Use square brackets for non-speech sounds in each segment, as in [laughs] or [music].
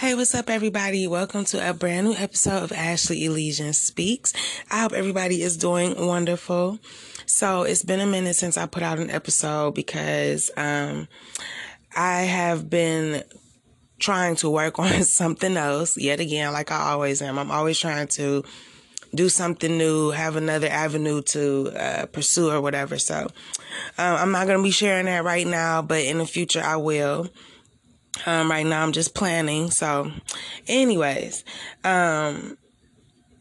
Hey, what's up, everybody? Welcome to a brand new episode of Ashley Elysian Speaks. I hope everybody is doing wonderful. So, it's been a minute since I put out an episode because um, I have been trying to work [laughs] on something else yet again, like I always am. I'm always trying to do something new, have another avenue to uh, pursue or whatever. So, um, I'm not going to be sharing that right now, but in the future, I will. Um, right now I'm just planning. So, anyways, um,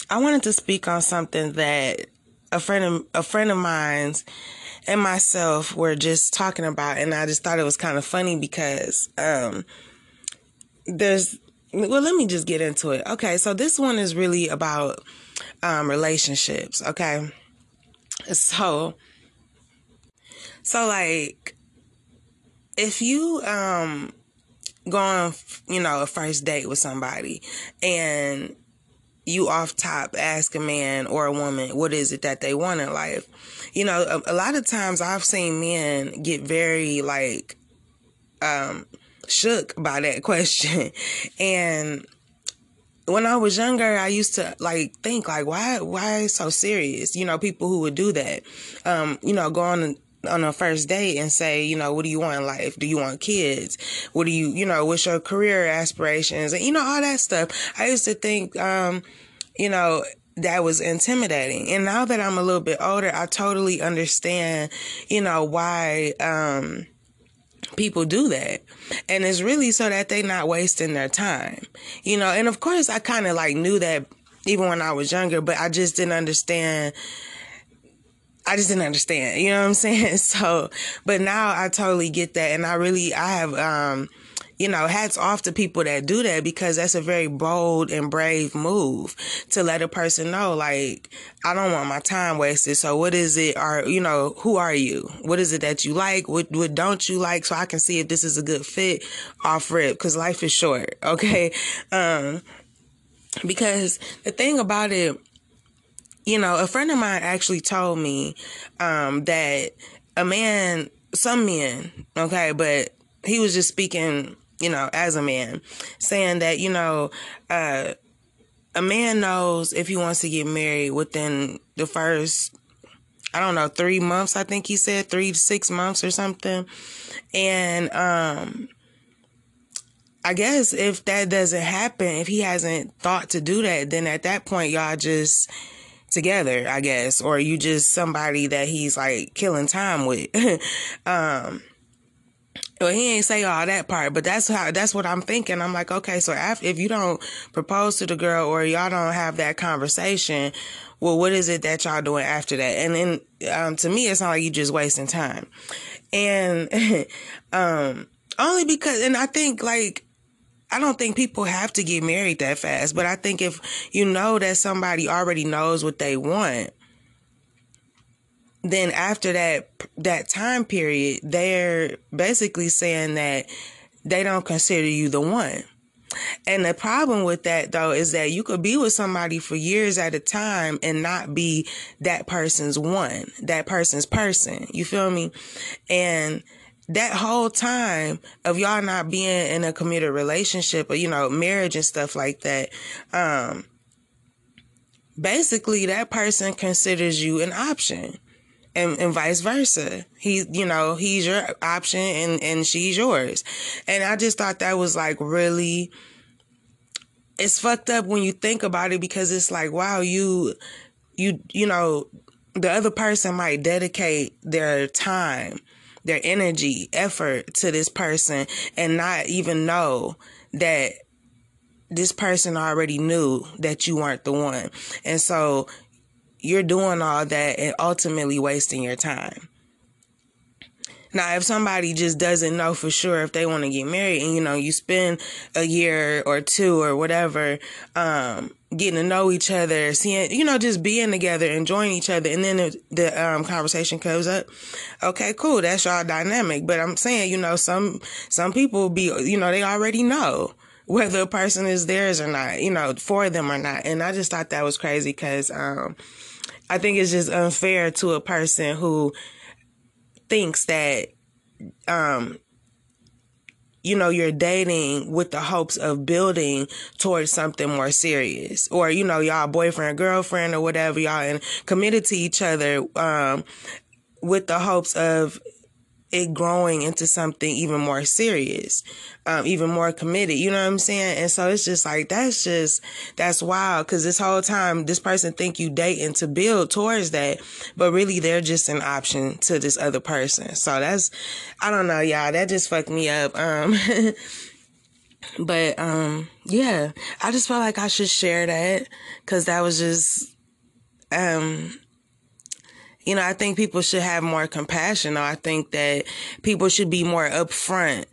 I wanted to speak on something that a friend of, a friend of mine's and myself were just talking about, and I just thought it was kind of funny because um, there's well, let me just get into it. Okay, so this one is really about um, relationships. Okay, so so like if you um go on, you know, a first date with somebody and you off top ask a man or a woman what is it that they want in life? You know a, a lot of times i've seen men get very like um shook by that [laughs] question. And when I was younger, I used to like think like, why, why so serious? You know, people who would do that, um, you know, go on on a first date and say, you know, what do you want in life? Do you want kids? What do you, you know, what's your career aspirations? And, you know, all that stuff. I used to think, um, you know, that was intimidating. And now that I'm a little bit older, I totally understand, you know, why, um, people do that. And it's really so that they're not wasting their time, you know, and of course I kind of like knew that even when I was younger, but I just didn't understand, I just didn't understand. You know what I'm saying? [laughs] So, but now I totally get that. And I really, I have, um, you know, hats off to people that do that because that's a very bold and brave move to let a person know, like, I don't want my time wasted. So what is it? Or, you know, who are you? What is it that you like? What, what don't you like? So I can see if this is a good fit off rip because life is short. [laughs] Okay. Um, because the thing about it, you know, a friend of mine actually told me um, that a man, some men, okay, but he was just speaking, you know, as a man, saying that, you know, uh, a man knows if he wants to get married within the first, I don't know, three months, I think he said, three to six months or something. And, um, I guess if that doesn't happen, if he hasn't thought to do that, then at that point, y'all just, together, I guess, or you just somebody that he's like killing time with. [laughs] um, well, he ain't say all that part, but that's how that's what I'm thinking. I'm like, okay, so after, if you don't propose to the girl or y'all don't have that conversation, well, what is it that y'all doing after that? And then um, to me, it's not like you just wasting time, and [laughs] um, only because, and I think like I don't think people have to get married that fast, but I think if you know that somebody already knows what they want, then after that that time period, they're basically saying that they don't consider you the one. And the problem with that though is that you could be with somebody for years at a time and not be that person's one, that person's person. You feel me? And that whole time of y'all not being in a committed relationship or, you know, marriage and stuff like that, um, basically that person considers you an option and, and vice versa. He, you know, he's your option and, and she's yours. And I just thought that was like really, it's fucked up when you think about it because it's like, wow, you, you, you know, the other person might dedicate their time their energy, effort to this person and not even know that this person already knew that you weren't the one. And so you're doing all that and ultimately wasting your time. Now, if somebody just doesn't know for sure if they want to get married and, you know, you spend a year or two or whatever, um, getting to know each other, seeing, you know, just being together, enjoying each other. And then the, the um, conversation comes up. Okay, cool. That's y'all dynamic. But I'm saying, you know, some, some people be, you know, they already know whether a person is theirs or not, you know, for them or not. And I just thought that was crazy because, um, I think it's just unfair to a person who, thinks that um you know, you're dating with the hopes of building towards something more serious. Or, you know, y'all boyfriend, girlfriend, or whatever, y'all and committed to each other, um, with the hopes of it growing into something even more serious, um, even more committed. You know what I'm saying? And so it's just like that's just that's wild because this whole time this person think you dating to build towards that, but really they're just an option to this other person. So that's I don't know, y'all. That just fucked me up. Um, [laughs] but um, yeah, I just felt like I should share that because that was just um you know, I think people should have more compassion. Or I think that people should be more upfront,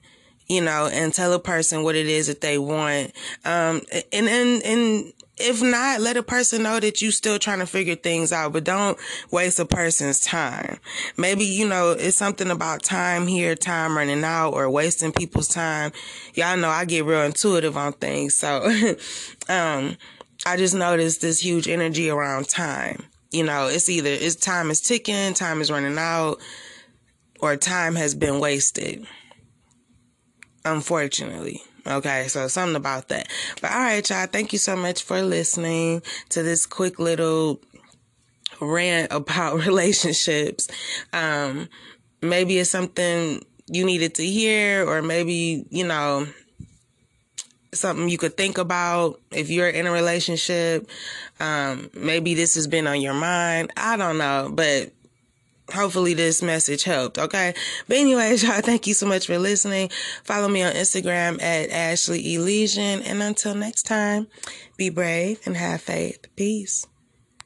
you know, and tell a person what it is that they want. Um, and, and, and, if not, let a person know that you still trying to figure things out, but don't waste a person's time. Maybe, you know, it's something about time here, time running out or wasting people's time. Y'all know I get real intuitive on things. So, [laughs] um, I just noticed this huge energy around time you know, it's either it's time is ticking, time is running out, or time has been wasted. Unfortunately. Okay, so something about that. But all right, y'all, thank you so much for listening to this quick little rant about [laughs] relationships. Um, maybe it's something you needed to hear, or maybe, you know, something you could think about if you're in a relationship. Um, maybe this has been on your mind. I don't know, but hopefully this message helped. Okay. But anyways, [laughs] y'all, thank you so much for listening. Follow me on Instagram at Ashley Elysian. And until next time, be brave and have faith. Peace.